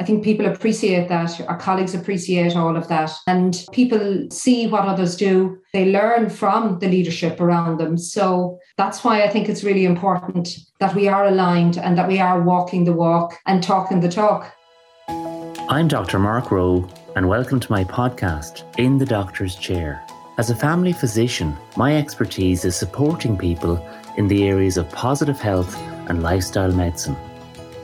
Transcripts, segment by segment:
I think people appreciate that. Our colleagues appreciate all of that. And people see what others do. They learn from the leadership around them. So that's why I think it's really important that we are aligned and that we are walking the walk and talking the talk. I'm Dr. Mark Rowe, and welcome to my podcast, In the Doctor's Chair. As a family physician, my expertise is supporting people in the areas of positive health and lifestyle medicine.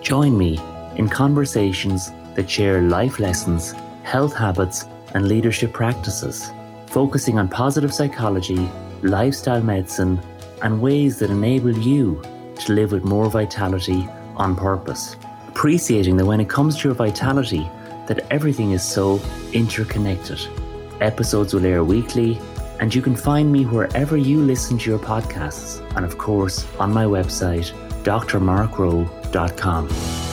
Join me in conversations that share life lessons, health habits, and leadership practices, focusing on positive psychology, lifestyle medicine, and ways that enable you to live with more vitality on purpose. Appreciating that when it comes to your vitality, that everything is so interconnected. Episodes will air weekly, and you can find me wherever you listen to your podcasts, and of course on my website, drmarkrowe.com.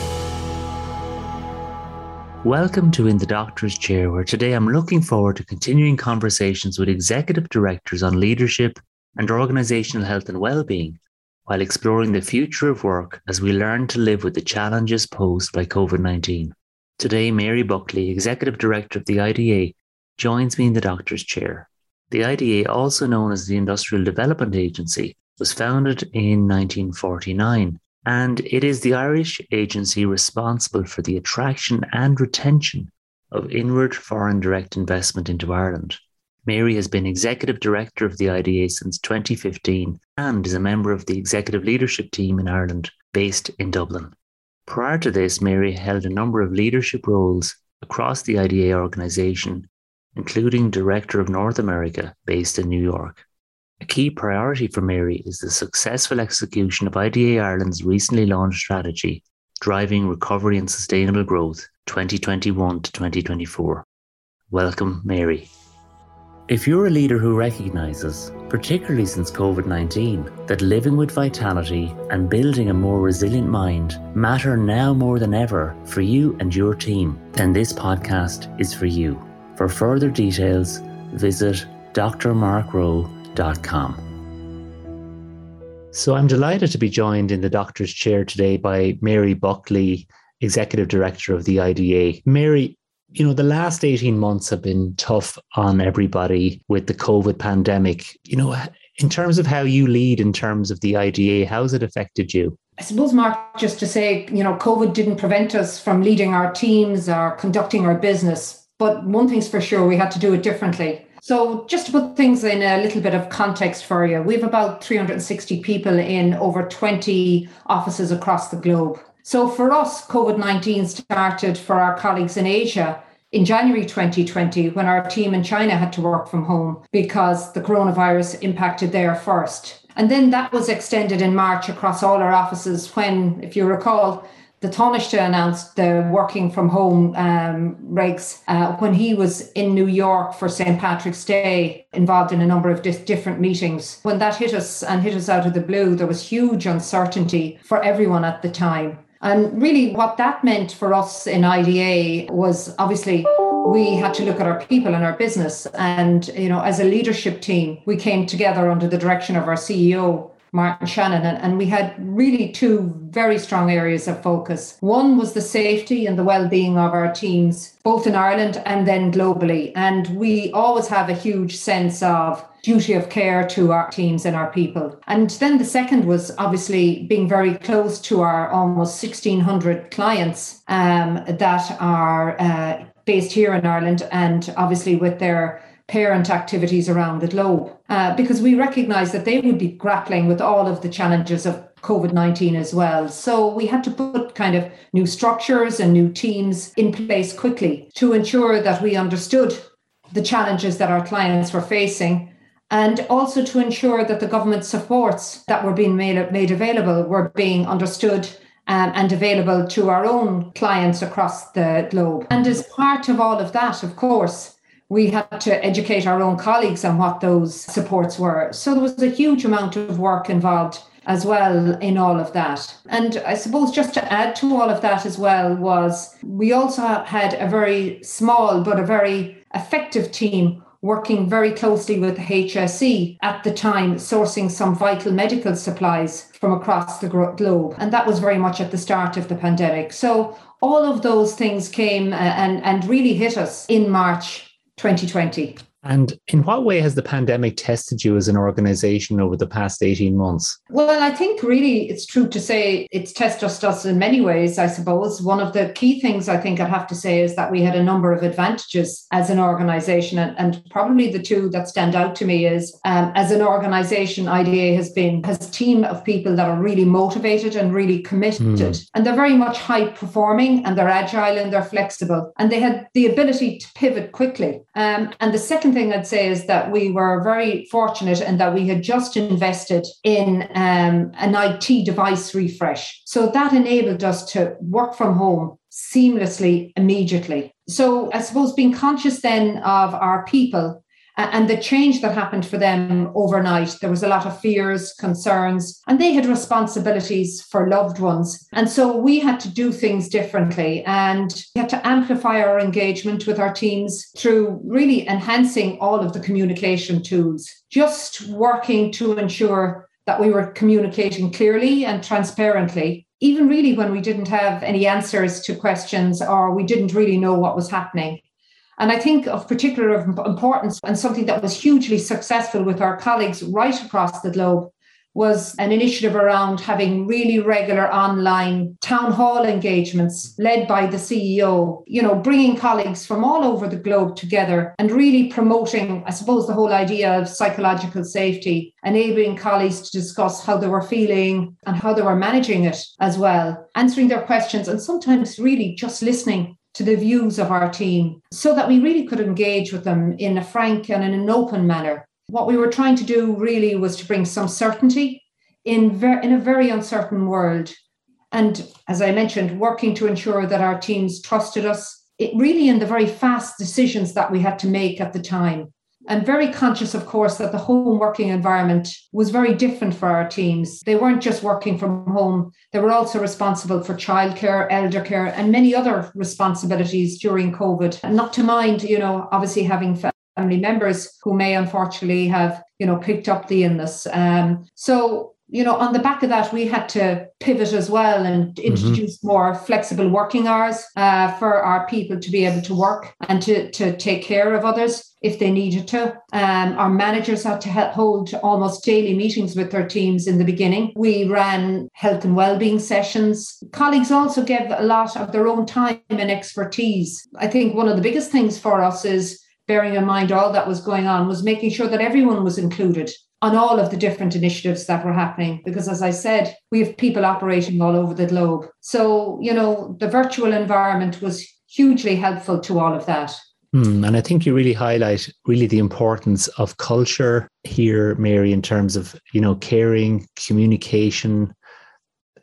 Welcome to In the Doctor's Chair, where today I'm looking forward to continuing conversations with executive directors on leadership and organizational health and well-being while exploring the future of work as we learn to live with the challenges posed by COVID 19. Today, Mary Buckley, Executive Director of the IDA, joins me in the doctor's chair. The IDA, also known as the Industrial Development Agency, was founded in 1949, and it is the Irish agency responsible for the attraction and retention of inward foreign direct investment into Ireland. Mary has been Executive Director of the IDA since 2015 and is a member of the Executive Leadership Team in Ireland, based in Dublin. Prior to this, Mary held a number of leadership roles across the IDA organisation, including Director of North America, based in New York. A key priority for Mary is the successful execution of IDA Ireland's recently launched strategy, Driving Recovery and Sustainable Growth 2021 to 2024. Welcome, Mary. If you're a leader who recognises, particularly since COVID 19, that living with vitality and building a more resilient mind matter now more than ever for you and your team, then this podcast is for you. For further details, visit drmarkrowe.com. So I'm delighted to be joined in the doctor's chair today by Mary Buckley, Executive Director of the IDA. Mary, you know, the last 18 months have been tough on everybody with the COVID pandemic. You know, in terms of how you lead in terms of the IDA, how's it affected you? I suppose, Mark, just to say, you know, COVID didn't prevent us from leading our teams or conducting our business. But one thing's for sure, we had to do it differently. So, just to put things in a little bit of context for you, we have about 360 people in over 20 offices across the globe. So for us, COVID 19 started for our colleagues in Asia in January 2020 when our team in China had to work from home because the coronavirus impacted there first. And then that was extended in March across all our offices when, if you recall, the Taoiseach announced the working from home um, regs uh, when he was in New York for St. Patrick's Day, involved in a number of dis- different meetings. When that hit us and hit us out of the blue, there was huge uncertainty for everyone at the time. And really, what that meant for us in IDA was obviously we had to look at our people and our business. And, you know, as a leadership team, we came together under the direction of our CEO, Martin Shannon, and, and we had really two very strong areas of focus. One was the safety and the well being of our teams, both in Ireland and then globally. And we always have a huge sense of duty of care to our teams and our people. And then the second was obviously being very close to our almost 1,600 clients um, that are uh, based here in Ireland and obviously with their parent activities around the globe uh, because we recognize that they would be grappling with all of the challenges of COVID 19 as well. So we had to put kind of new structures and new teams in place quickly to ensure that we understood the challenges that our clients were facing and also to ensure that the government supports that were being made, made available were being understood um, and available to our own clients across the globe. And as part of all of that, of course, we had to educate our own colleagues on what those supports were. So there was a huge amount of work involved as well in all of that. And I suppose just to add to all of that as well was we also had a very small but a very effective team working very closely with HSE at the time, sourcing some vital medical supplies from across the globe. And that was very much at the start of the pandemic. So all of those things came uh, and, and really hit us in March 2020. And in what way has the pandemic tested you as an organization over the past 18 months? Well, I think really it's true to say it's tested us in many ways, I suppose. One of the key things I think I'd have to say is that we had a number of advantages as an organization. And, and probably the two that stand out to me is um, as an organization, IDA has been, has a team of people that are really motivated and really committed. Mm. And they're very much high performing and they're agile and they're flexible. And they had the ability to pivot quickly. Um, and the second thing I'd say is that we were very fortunate in that we had just invested in um, an IT device refresh. So that enabled us to work from home seamlessly immediately. So I suppose being conscious then of our people and the change that happened for them overnight there was a lot of fears concerns and they had responsibilities for loved ones. And so we had to do things differently and we had to amplify our engagement with our teams through really enhancing all of the communication tools just working to ensure that we were communicating clearly and transparently even really when we didn't have any answers to questions or we didn't really know what was happening and I think of particular importance and something that was hugely successful with our colleagues right across the globe was an initiative around having really regular online town hall engagements led by the CEO, you know, bringing colleagues from all over the globe together and really promoting, I suppose, the whole idea of psychological safety, enabling colleagues to discuss how they were feeling and how they were managing it as well, answering their questions and sometimes really just listening to the views of our team so that we really could engage with them in a frank and in an open manner. What we were trying to do really was to bring some certainty in, ver- in a very uncertain world. And as I mentioned, working to ensure that our teams trusted us, it really in the very fast decisions that we had to make at the time. I'm very conscious, of course, that the home working environment was very different for our teams. They weren't just working from home, they were also responsible for childcare, elder care, and many other responsibilities during COVID. And not to mind, you know, obviously having family members who may unfortunately have, you know, picked up the illness. Um, so you know, on the back of that, we had to pivot as well and mm-hmm. introduce mm-hmm. more flexible working hours uh, for our people to be able to work and to, to take care of others if they needed to. Um, our managers had to hold almost daily meetings with their teams in the beginning. We ran health and well-being sessions. Colleagues also gave a lot of their own time and expertise. I think one of the biggest things for us is bearing in mind all that was going on was making sure that everyone was included on all of the different initiatives that were happening. Because as I said, we have people operating all over the globe. So, you know, the virtual environment was hugely helpful to all of that. Mm, and I think you really highlight really the importance of culture here, Mary, in terms of, you know, caring, communication,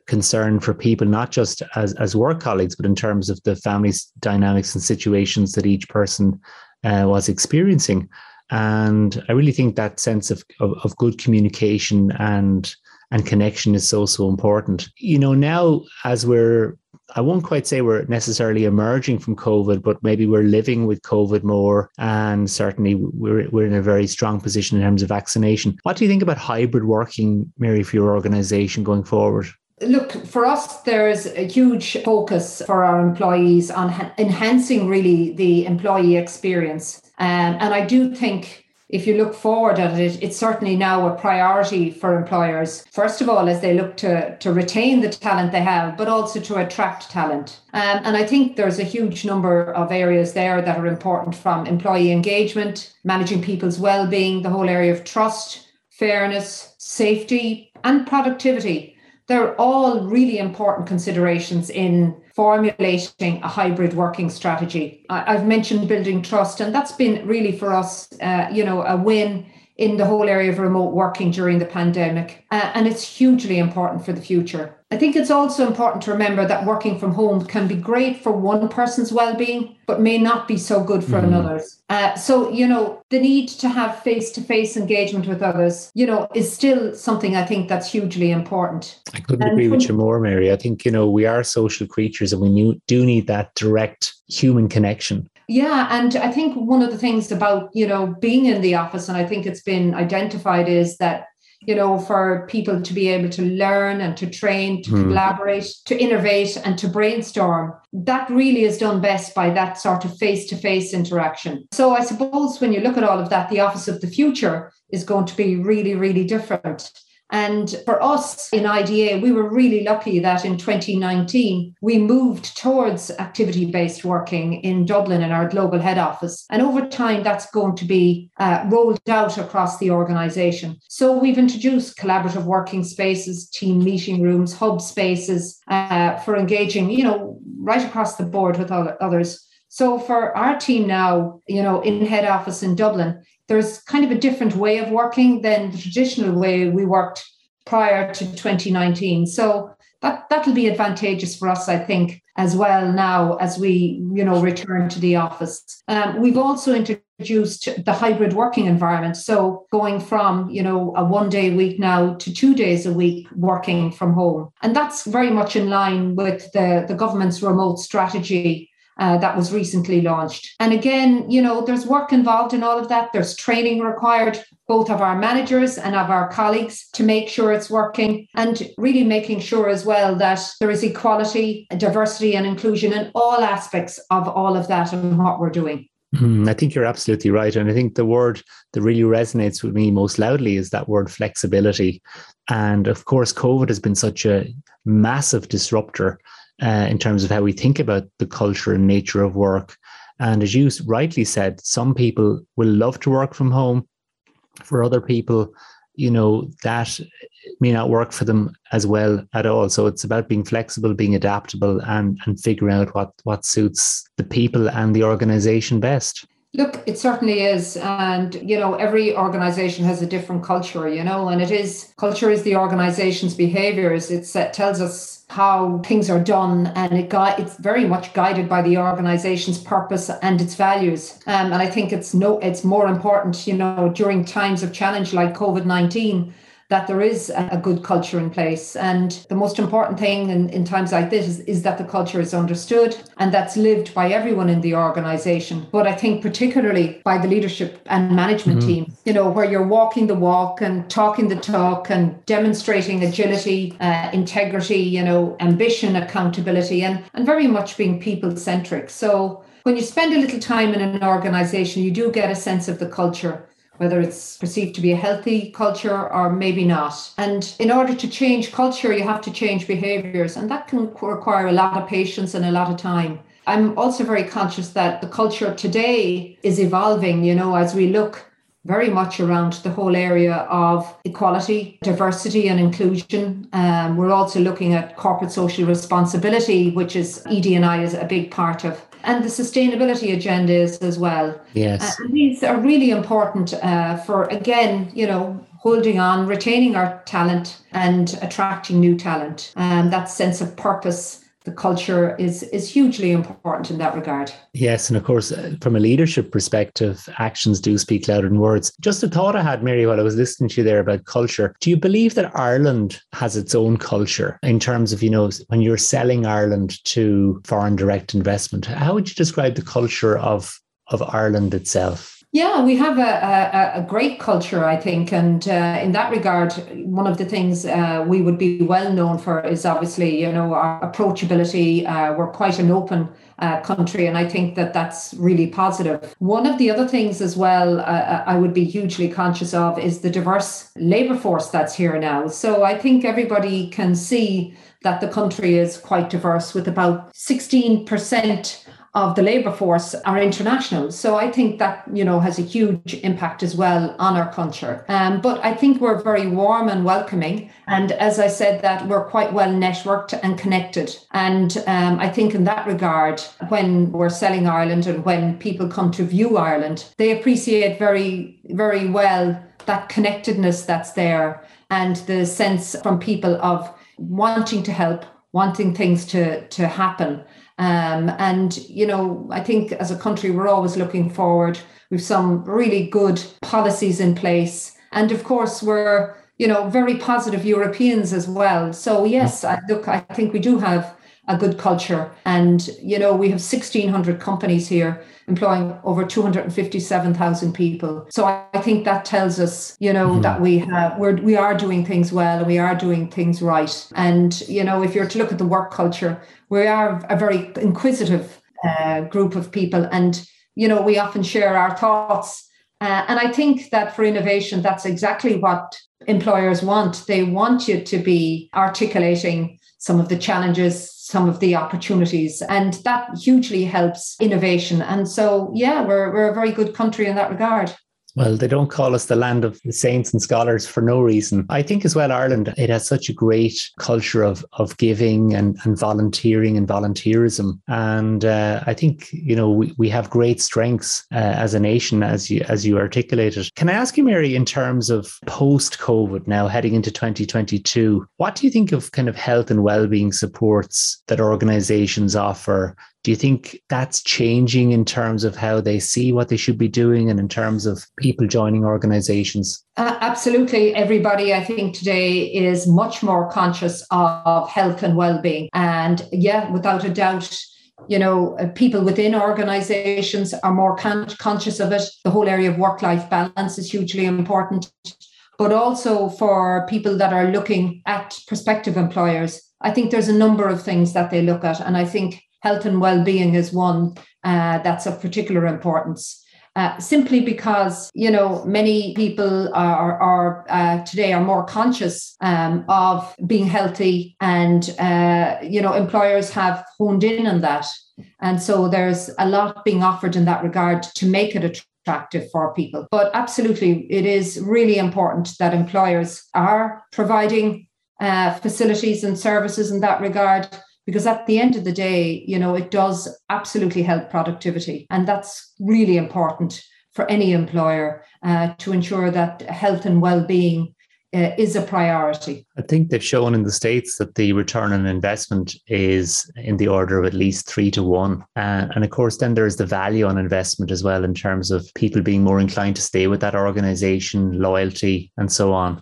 concern for people, not just as, as work colleagues, but in terms of the family dynamics and situations that each person uh, was experiencing. And I really think that sense of, of, of good communication and and connection is so so important. You know, now as we're I won't quite say we're necessarily emerging from COVID, but maybe we're living with COVID more. And certainly we're, we're in a very strong position in terms of vaccination. What do you think about hybrid working, Mary, for your organization going forward? Look, for us, there's a huge focus for our employees on enhancing really the employee experience. Um, and I do think if you look forward at it, it's certainly now a priority for employers. First of all, as they look to, to retain the talent they have, but also to attract talent. Um, and I think there's a huge number of areas there that are important from employee engagement, managing people's well being, the whole area of trust, fairness, safety, and productivity. They're all really important considerations in formulating a hybrid working strategy. I, have mentioned building trust, and that's been really for us, uh, you know, a win in the whole area of remote working during the pandemic. Uh, and it's hugely important for the future. I think it's also important to remember that working from home can be great for one person's well-being, but may not be so good for mm. another's. Uh, so, you know, the need to have face-to-face engagement with others, you know, is still something I think that's hugely important. I couldn't and agree with you more, Mary. I think, you know, we are social creatures and we do need that direct human connection. Yeah, and I think one of the things about, you know, being in the office, and I think it's been identified, is that you know, for people to be able to learn and to train, to mm. collaborate, to innovate, and to brainstorm. That really is done best by that sort of face to face interaction. So I suppose when you look at all of that, the Office of the Future is going to be really, really different. And for us in IDA, we were really lucky that in 2019, we moved towards activity based working in Dublin in our global head office. And over time, that's going to be uh, rolled out across the organization. So we've introduced collaborative working spaces, team meeting rooms, hub spaces uh, for engaging, you know, right across the board with others. So for our team now, you know, in head office in Dublin, there's kind of a different way of working than the traditional way we worked prior to 2019. So that that'll be advantageous for us, I think, as well now as we you know return to the office. Um, we've also introduced the hybrid working environment. So going from you know a one day a week now to two days a week working from home, and that's very much in line with the the government's remote strategy uh, that was recently launched. And again, you know, there's work involved in all of that. There's training required, both of our managers and of our colleagues, to make sure it's working and really making sure as well that there is equality, diversity, and inclusion in all aspects of all of that and what we're doing. Mm, I think you're absolutely right. And I think the word that really resonates with me most loudly is that word flexibility. And of course, COVID has been such a massive disruptor uh, in terms of how we think about the culture and nature of work. And as you rightly said, some people will love to work from home. For other people, you know, that may not work for them as well at all. So it's about being flexible, being adaptable, and and figuring out what what suits the people and the organization best. Look, it certainly is. And, you know, every organization has a different culture, you know, and it is culture is the organization's behaviors. It's, it tells us how things are done and it gui- it's very much guided by the organization's purpose and its values. Um, and I think it's no, it's more important, you know, during times of challenge like COVID 19 that there is a good culture in place. And the most important thing in, in times like this is, is that the culture is understood and that's lived by everyone in the organization. But I think particularly by the leadership and management mm-hmm. team, you know, where you're walking the walk and talking the talk and demonstrating agility, uh, integrity, you know, ambition, accountability, and, and very much being people centric. So when you spend a little time in an organization, you do get a sense of the culture whether it's perceived to be a healthy culture or maybe not. And in order to change culture, you have to change behaviors, and that can require a lot of patience and a lot of time. I'm also very conscious that the culture today is evolving, you know, as we look very much around the whole area of equality, diversity, and inclusion. Um, we're also looking at corporate social responsibility, which is ED&I is a big part of and the sustainability agenda is as well. Yes. Uh, these are really important uh, for, again, you know, holding on, retaining our talent and attracting new talent. And um, that sense of purpose the culture is is hugely important in that regard. Yes, and of course, uh, from a leadership perspective, actions do speak louder than words. Just a thought I had, Mary, while I was listening to you there about culture. Do you believe that Ireland has its own culture in terms of you know when you're selling Ireland to foreign direct investment? How would you describe the culture of of Ireland itself? Yeah, we have a, a, a, great culture, I think. And uh, in that regard, one of the things uh, we would be well known for is obviously, you know, our approachability. Uh, we're quite an open uh, country, and I think that that's really positive. One of the other things as well uh, I would be hugely conscious of is the diverse labour force that's here now. So I think everybody can see that the country is quite diverse with about 16% of the labour force are international. So I think that, you know, has a huge impact as well on our culture. Um, but I think we're very warm and welcoming. And as I said, that we're quite well networked and connected. And um, I think in that regard, when we're selling Ireland and when people come to view Ireland, they appreciate very, very well that connectedness that's there and the sense from people of wanting to help, wanting things to, to happen um, and, you know, I think as a country, we're always looking forward. We've some really good policies in place. And of course, we're, you know, very positive Europeans as well. So, yes, I, look, I think we do have a good culture. And, you know, we have 1,600 companies here employing over 257,000 people. So I think that tells us, you know, mm-hmm. that we have, we're, we are doing things well and we are doing things right. And, you know, if you're to look at the work culture, we are a very inquisitive uh, group of people. And, you know, we often share our thoughts. Uh, and I think that for innovation, that's exactly what employers want. They want you to be articulating some of the challenges, some of the opportunities. And that hugely helps innovation. And so, yeah, we're, we're a very good country in that regard. Well, they don't call us the land of the saints and scholars for no reason. I think as well, Ireland, it has such a great culture of, of giving and, and volunteering and volunteerism. And uh, I think, you know, we, we have great strengths uh, as a nation, as you, as you articulated. Can I ask you, Mary, in terms of post COVID now heading into 2022, what do you think of kind of health and well-being supports that organizations offer do you think that's changing in terms of how they see what they should be doing and in terms of people joining organizations? Uh, absolutely. Everybody, I think, today is much more conscious of health and well being. And yeah, without a doubt, you know, uh, people within organizations are more con- conscious of it. The whole area of work life balance is hugely important. But also for people that are looking at prospective employers, I think there's a number of things that they look at. And I think health and well-being is one uh, that's of particular importance. Uh, simply because you know many people are, are uh, today are more conscious um, of being healthy, and uh, you know employers have honed in on that, and so there's a lot being offered in that regard to make it attractive for people. But absolutely, it is really important that employers are providing uh, facilities and services in that regard because at the end of the day, you know, it does absolutely help productivity. And that's really important for any employer uh, to ensure that health and well being uh, is a priority. I think they've shown in the States that the return on investment is in the order of at least three to one. Uh, and of course, then there's the value on investment as well in terms of people being more inclined to stay with that organization, loyalty, and so on.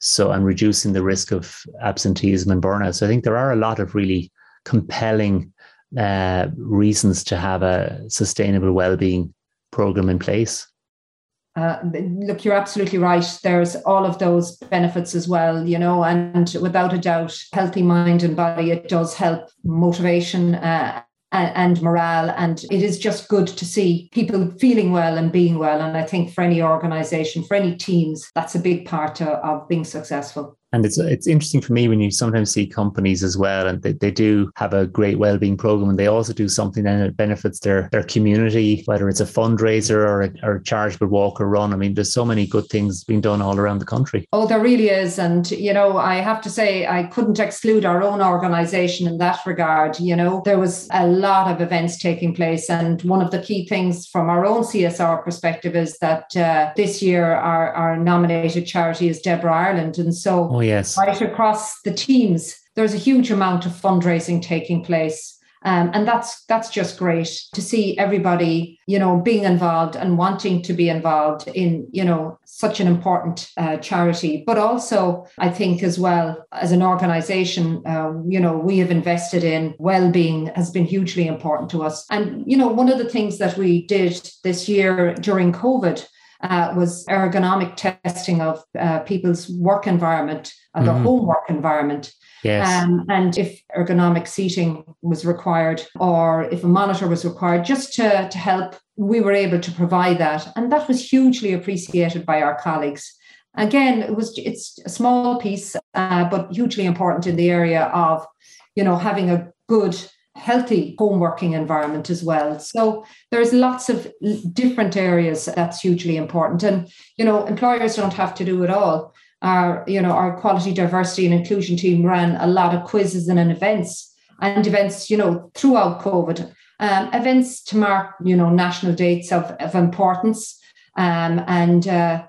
So, and reducing the risk of absenteeism and burnout. So, I think there are a lot of really compelling uh, reasons to have a sustainable well-being program in place. Uh, look, you're absolutely right. There's all of those benefits as well, you know, and without a doubt, healthy mind and body, it does help motivation uh, and morale. And it is just good to see people feeling well and being well. And I think for any organization, for any teams, that's a big part of, of being successful. And it's it's interesting for me when you sometimes see companies as well, and they, they do have a great well-being program, and they also do something that benefits their their community, whether it's a fundraiser or a, or a charitable walk or run. I mean, there's so many good things being done all around the country. Oh, there really is, and you know, I have to say, I couldn't exclude our own organisation in that regard. You know, there was a lot of events taking place, and one of the key things from our own CSR perspective is that uh, this year our our nominated charity is DEBRA Ireland, and so. Oh, Oh, yes. Right across the teams, there's a huge amount of fundraising taking place. Um, and that's that's just great to see everybody you know being involved and wanting to be involved in you know such an important uh, charity but also i think as well as an organization um, you know we have invested in well-being has been hugely important to us and you know one of the things that we did this year during covid uh, was ergonomic testing of uh, people's work environment, their mm. home work environment. Yes. Um, and if ergonomic seating was required or if a monitor was required, just to, to help, we were able to provide that. And that was hugely appreciated by our colleagues. Again, it was it's a small piece, uh, but hugely important in the area of, you know, having a good healthy home working environment as well. So there's lots of different areas that's hugely important. And, you know, employers don't have to do it all. Our, you know, our quality, diversity and inclusion team ran a lot of quizzes and events and events, you know, throughout COVID. Um, events to mark, you know, national dates of, of importance. Um, and, uh,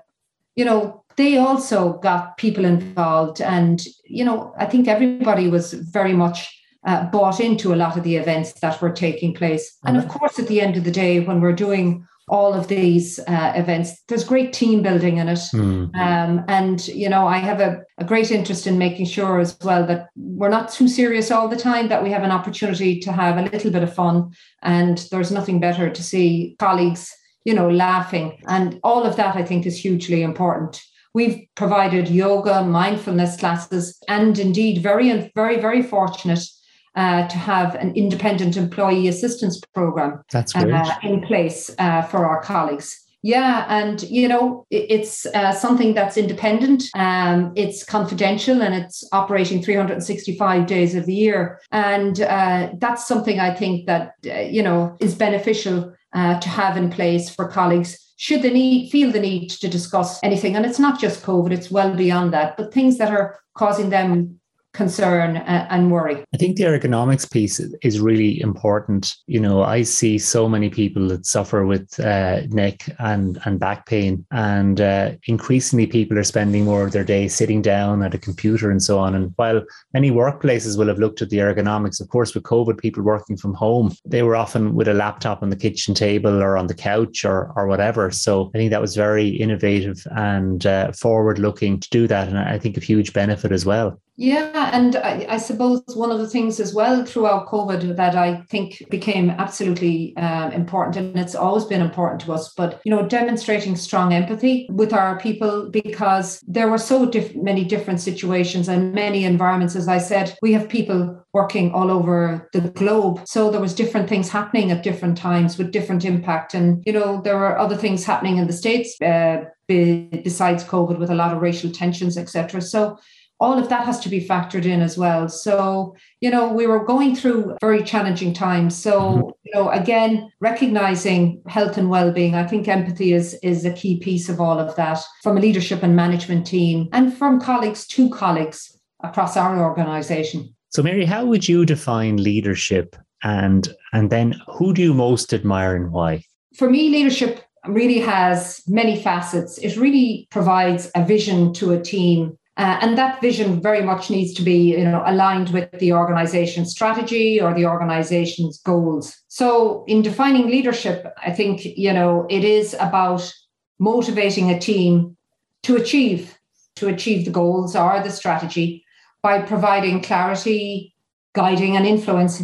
you know, they also got people involved. And, you know, I think everybody was very much uh, bought into a lot of the events that were taking place. And of course, at the end of the day, when we're doing all of these uh, events. There's great team building in it. Mm. Um, and, you know, I have a, a great interest in making sure as well that we're not too serious all the time, that we have an opportunity to have a little bit of fun. And there's nothing better to see colleagues, you know, laughing. And all of that, I think, is hugely important. We've provided yoga, mindfulness classes, and indeed, very, very, very fortunate uh, to have an independent employee assistance program That's. Uh, in place uh, for our colleagues. Yeah, and you know it's uh, something that's independent. Um, it's confidential and it's operating 365 days of the year, and uh, that's something I think that uh, you know is beneficial uh, to have in place for colleagues should they need feel the need to discuss anything. And it's not just COVID; it's well beyond that. But things that are causing them concern and worry. I think the ergonomics piece is really important. You know, I see so many people that suffer with uh, neck and, and back pain, and uh, increasingly people are spending more of their day sitting down at a computer and so on. And while many workplaces will have looked at the ergonomics, of course, with COVID, people working from home, they were often with a laptop on the kitchen table or on the couch or, or whatever. So I think that was very innovative and uh, forward looking to do that. And I think a huge benefit as well. Yeah, and I, I, suppose one of the things as well throughout COVID that I think became absolutely um, important, and it's always been important to us, but you know, demonstrating strong empathy with our people because there were so diff- many different situations and many environments. As I said, we have people working all over the globe, so there was different things happening at different times with different impact, and you know, there were other things happening in the states. Uh, besides COVID, with a lot of racial tensions, etc. So all of that has to be factored in as well. So, you know, we were going through very challenging times. So, mm-hmm. you know, again, recognizing health and well-being, I think empathy is is a key piece of all of that from a leadership and management team and from colleagues to colleagues across our organization. So, Mary, how would you define leadership and and then who do you most admire and why? For me, leadership really has many facets. It really provides a vision to a team uh, and that vision very much needs to be you know, aligned with the organization's strategy or the organization's goals. So in defining leadership, I think you know it is about motivating a team to achieve to achieve the goals or the strategy by providing clarity, guiding and influence,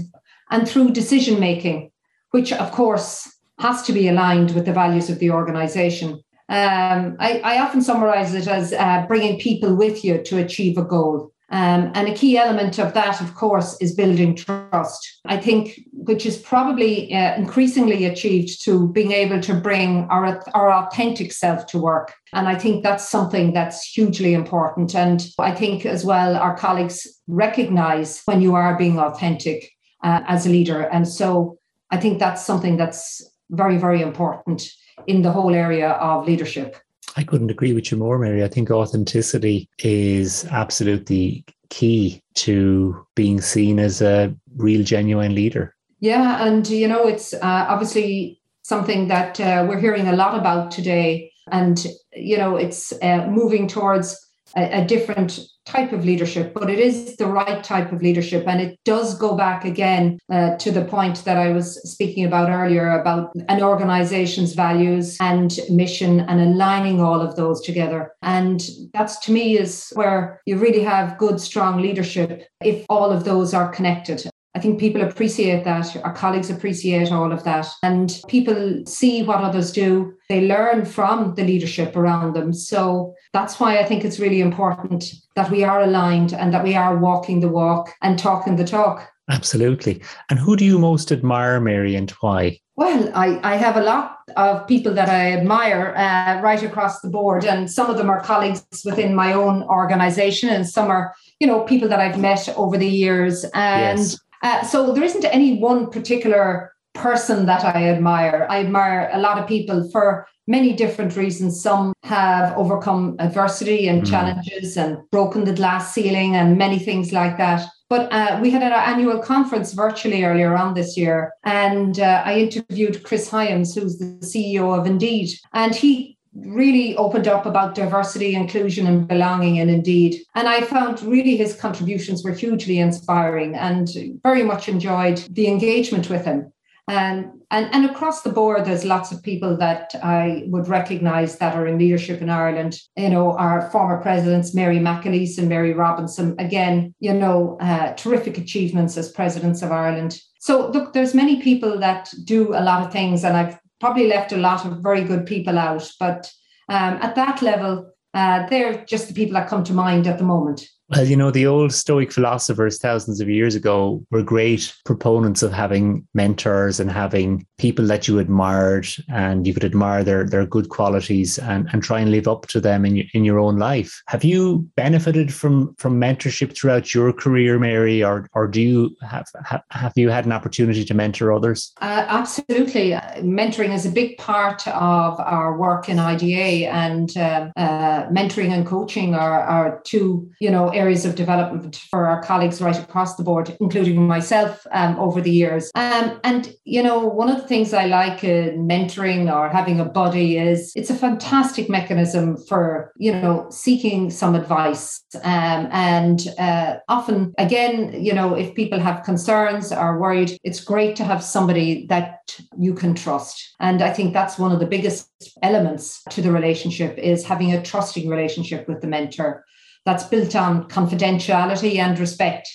and through decision making, which of course has to be aligned with the values of the organization. Um, I, I, often summarize it as uh, bringing people with you to achieve a goal. Um, and a key element of that, of course, is building trust. I think, which is probably uh, increasingly achieved to being able to bring our, our authentic self to work. And I think that's something that's hugely important. And I think as well, our colleagues recognize when you are being authentic uh, as a leader. And so I think that's something that's very, very important in the whole area of leadership. I couldn't agree with you more, Mary. I think authenticity is absolutely key to being seen as a real, genuine leader. Yeah, and you know, it's uh, obviously something that uh, we're hearing a lot about today, and you know, it's uh, moving towards a, a different type of leadership, but it is the right type of leadership. And it does go back again uh, to the point that I was speaking about earlier about an organization's values and mission and aligning all of those together. And that's to me is where you really have good, strong leadership if all of those are connected. I think people appreciate that. Our colleagues appreciate all of that. And people see what others do. They learn from the leadership around them. So that's why I think it's really important that we are aligned and that we are walking the walk and talking the talk. Absolutely. And who do you most admire, Mary, and why? Well, I, I have a lot of people that I admire uh, right across the board, and some of them are colleagues within my own organization, and some are, you know, people that I've met over the years. And yes. Uh, so there isn't any one particular person that I admire. I admire a lot of people for many different reasons. Some have overcome adversity and mm. challenges and broken the glass ceiling and many things like that. But uh, we had our annual conference virtually earlier on this year, and uh, I interviewed Chris Hyams, who's the CEO of Indeed, and he really opened up about diversity, inclusion, and belonging and Indeed. And I found really his contributions were hugely inspiring and very much enjoyed the engagement with him. And, and, and across the board, there's lots of people that I would recognise that are in leadership in Ireland. You know, our former presidents, Mary McAleese and Mary Robinson, again, you know, uh, terrific achievements as presidents of Ireland. So look, there's many people that do a lot of things, and I've probably left a lot of very good people out. But um, at that level, uh, they're just the people that come to mind at the moment. Well, you know, the old Stoic philosophers thousands of years ago were great proponents of having mentors and having people that you admired and you could admire their, their good qualities and, and try and live up to them in your, in your own life. Have you benefited from, from mentorship throughout your career, Mary, or, or do you have, have, you had an opportunity to mentor others? Uh, absolutely. Mentoring is a big part of our work in IDA and uh, uh, mentoring and coaching are, are two, you know, areas of development for our colleagues right across the board, including myself um, over the years. Um, and, you know, one of the things I like in mentoring or having a buddy is it's a fantastic mechanism for, you know, seeking some advice. Um, and uh, often, again, you know, if people have concerns or worried, it's great to have somebody that you can trust. And I think that's one of the biggest elements to the relationship is having a trusting relationship with the mentor that's built on confidentiality and respect.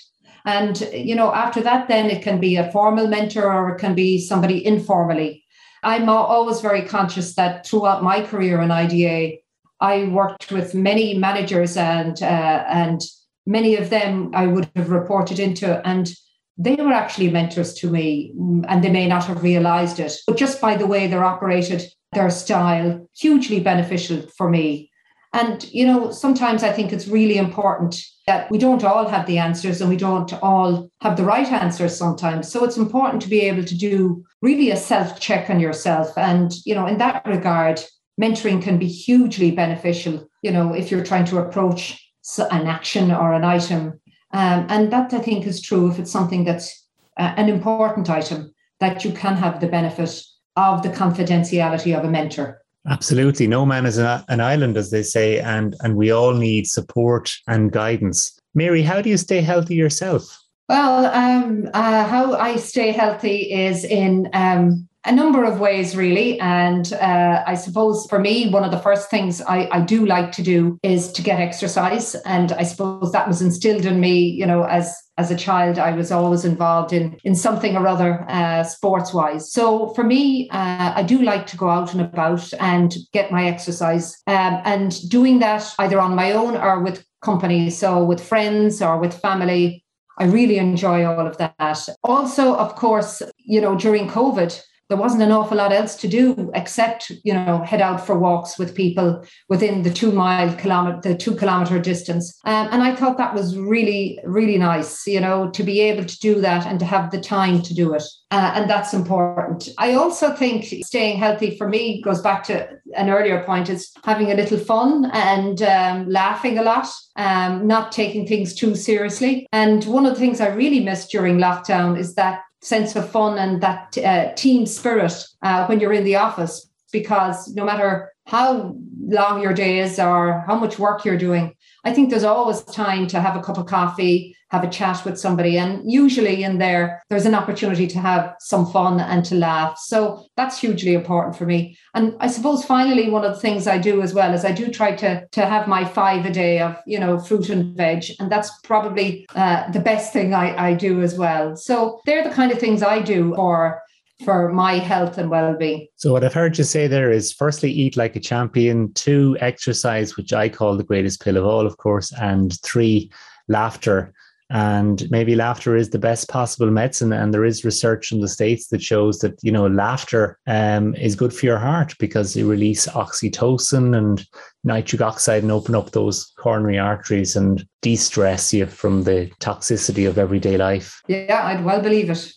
And, you know, after that, then it can be a formal mentor or it can be somebody informally. I'm always very conscious that throughout my career in IDA, I worked with many managers and uh, and many of them I would have reported into, and they were actually mentors to me, and they may not have realized it, but just by the way they're operated, their style, hugely beneficial for me. And, you know, sometimes I think it's really important that we don't all have the answers and we don't all have the right answers sometimes. So it's important to be able to do really a self check on yourself. And, you know, in that regard, mentoring can be hugely beneficial, you know, if you're trying to approach an action or an item. Um, and that I think is true if it's something that's uh, an important item that you can have the benefit of the confidentiality of a mentor. Absolutely. No man is an island, as they say, and, and we all need support and guidance. Mary, how do you stay healthy yourself? Well, um, uh, how I stay healthy is in um, a number of ways, really. And uh, I suppose for me, one of the first things I, I, do like to do is to get exercise. And I suppose that was instilled in me, you know, as as a child, I was always involved in in something or other uh, sports wise. So for me, uh, I do like to go out and about and get my exercise. Um, and doing that either on my own or with company, so with friends or with family. I really enjoy all of that. Also, of course, you know, during COVID, there wasn't an awful lot else to do except you know head out for walks with people within the two mile kilometer the two kilometer distance. Um, and i thought that was really really nice you know to be able to do that and to have the time to do it. Uh, and that's important. I also think staying healthy for me goes back to an earlier point is having a little fun and um, laughing a lot um, not taking things too seriously. And one of the things i really missed during lockdown is that sense of fun and that uh, team spirit uh, when you're in the office because no matter how long your day is or how much work you're doing I think there's always time to have a cup of coffee, have a chat with somebody. And usually in there, there's an opportunity to have some fun and to laugh. So that's hugely important for me. And I suppose finally, one of the things I do as well is I do try to, to have my five a day of, you know, fruit and veg. And that's probably uh, the best thing I, I do as well. So they're the kind of things I do for for my health and well-being. So what I've heard you say there is firstly eat like a champion, two exercise which I call the greatest pill of all of course and three laughter. And maybe laughter is the best possible medicine and there is research in the states that shows that you know laughter um, is good for your heart because it release oxytocin and nitric oxide and open up those coronary arteries and de-stress you from the toxicity of everyday life. Yeah i'd well believe it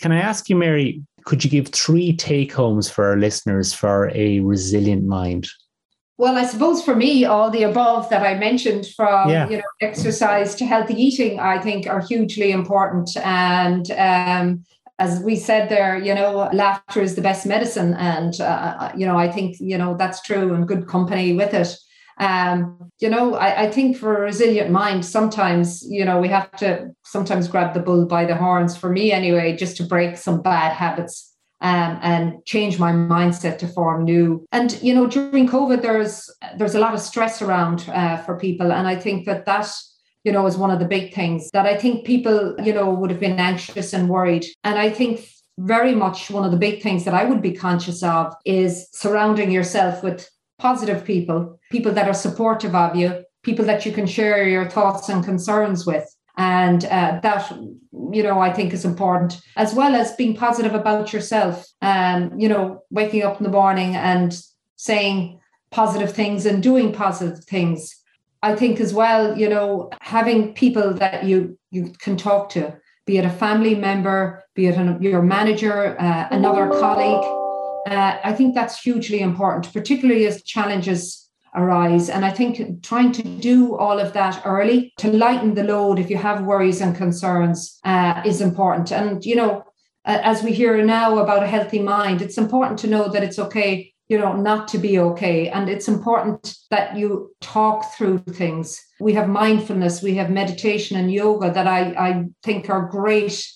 Can I ask you, Mary, could you give three take homes for our listeners for a resilient mind? Well, I suppose for me, all the above that I mentioned, from yeah. you know exercise to healthy eating, I think are hugely important. And um, as we said there, you know, laughter is the best medicine, and uh, you know, I think you know that's true, and good company with it. Um, you know, I, I think for a resilient mind, sometimes, you know, we have to sometimes grab the bull by the horns, for me anyway, just to break some bad habits um, and change my mindset to form new. And you know, during COVID, there's there's a lot of stress around uh, for people, and I think that that you know is one of the big things that I think people you know would have been anxious and worried. And I think very much one of the big things that I would be conscious of is surrounding yourself with positive people, people that are supportive of you, people that you can share your thoughts and concerns with. And uh, that, you know, I think is important, as well as being positive about yourself. Um, you know, waking up in the morning and saying positive things and doing positive things. I think as well, you know, having people that you you can talk to, be it a family member, be it an, your manager, uh, another colleague. Uh, I think that's hugely important, particularly as challenges arise. And I think trying to do all of that early to lighten the load if you have worries and concerns uh, is important. And, you know, as we hear now about a healthy mind, it's important to know that it's okay, you know, not to be okay. And it's important that you talk through things. We have mindfulness, we have meditation and yoga that I, I think are great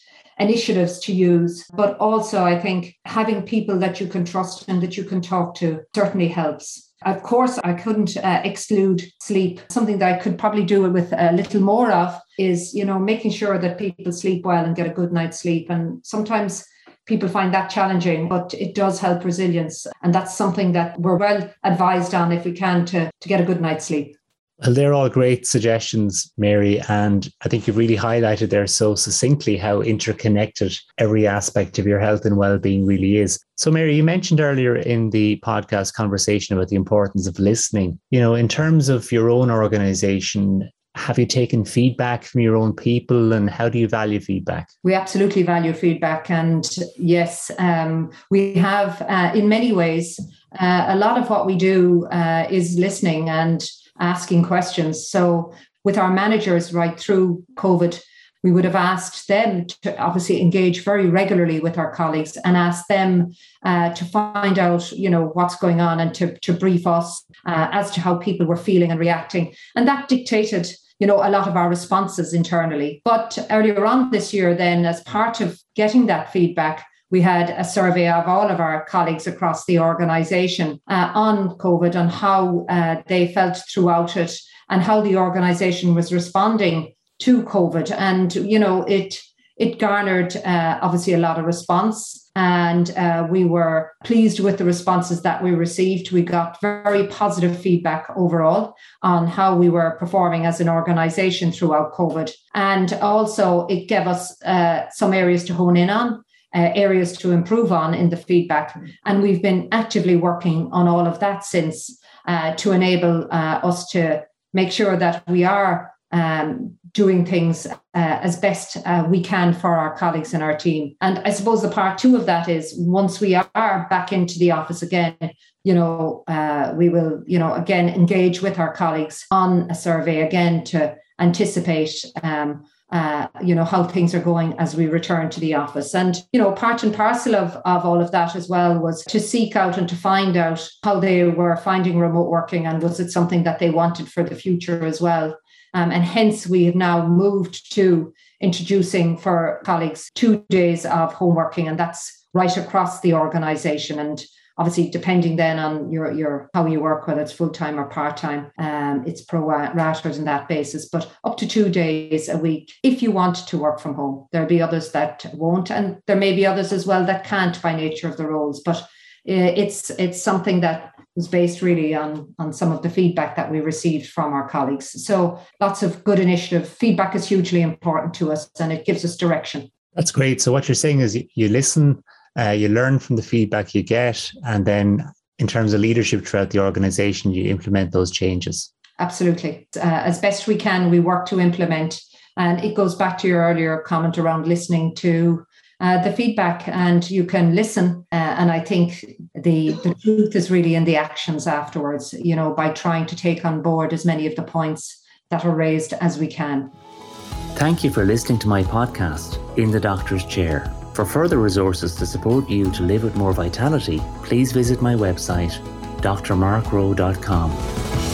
initiatives to use. But also, I think having people that you can trust and that you can talk to certainly helps. Of course, I couldn't uh, exclude sleep. Something that I could probably do it with a little more of is, you know, making sure that people sleep well and get a good night's sleep. And sometimes people find that challenging, but it does help resilience. And that's something that we're well advised on if we can to, to get a good night's sleep. Well, they're all great suggestions, Mary. And I think you've really highlighted there so succinctly how interconnected every aspect of your health and well-being really is. So, Mary, you mentioned earlier in the podcast conversation about the importance of listening. You know, in terms of your own organization, have you taken feedback from your own people and how do you value feedback? We absolutely value feedback. And yes, um, we have, uh, in many ways, uh, a lot of what we do uh, is listening and asking questions. So with our managers right through COVID, we would have asked them to obviously engage very regularly with our colleagues and ask them uh, to find out, you know, what's going on and to, to brief us uh, as to how people were feeling and reacting. And that dictated, you know, a lot of our responses internally. But earlier on this year, then, as part of getting that feedback, we had a survey of all of our colleagues across the organization uh, on COVID and how uh, they felt throughout it and how the organization was responding to COVID. And, you know, it it garnered uh, obviously a lot of response. And uh, we were pleased with the responses that we received. We got very positive feedback overall on how we were performing as an organization throughout covid. And also it gave us uh, some areas to hone in on uh, areas to improve on in the feedback. And we've been actively working on all of that since uh, to enable uh, us to make sure that we are um, doing things uh, as best uh, we can for our colleagues and our team. And I suppose the part two of that is once we are back into the office again, you know, uh, we will, you know, again engage with our colleagues on a survey again to anticipate um, uh, you know how things are going as we return to the office. And you know part and parcel of, of all of that as well was to seek out and to find out how they were finding remote working and was it something that they wanted for the future as well. Um, and hence we have now moved to introducing for colleagues two days of home working and that's right across the organization. And obviously depending then on your your how you work whether it's full-time or part-time um, it's pro rata on that basis but up to two days a week if you want to work from home. There'll be others that won't and there may be others as well that can't by nature of the roles but uh, it's it's something that was based really on on some of the feedback that we received from our colleagues. So lots of good initiative. Feedback is hugely important to us and it gives us direction. That's great. So what you're saying is you listen uh, you learn from the feedback you get, and then in terms of leadership throughout the organization, you implement those changes. Absolutely. Uh, as best we can, we work to implement. And it goes back to your earlier comment around listening to uh, the feedback, and you can listen. Uh, and I think the, the truth is really in the actions afterwards, you know, by trying to take on board as many of the points that are raised as we can. Thank you for listening to my podcast, In the Doctor's Chair. For further resources to support you to live with more vitality, please visit my website, drmarkrowe.com.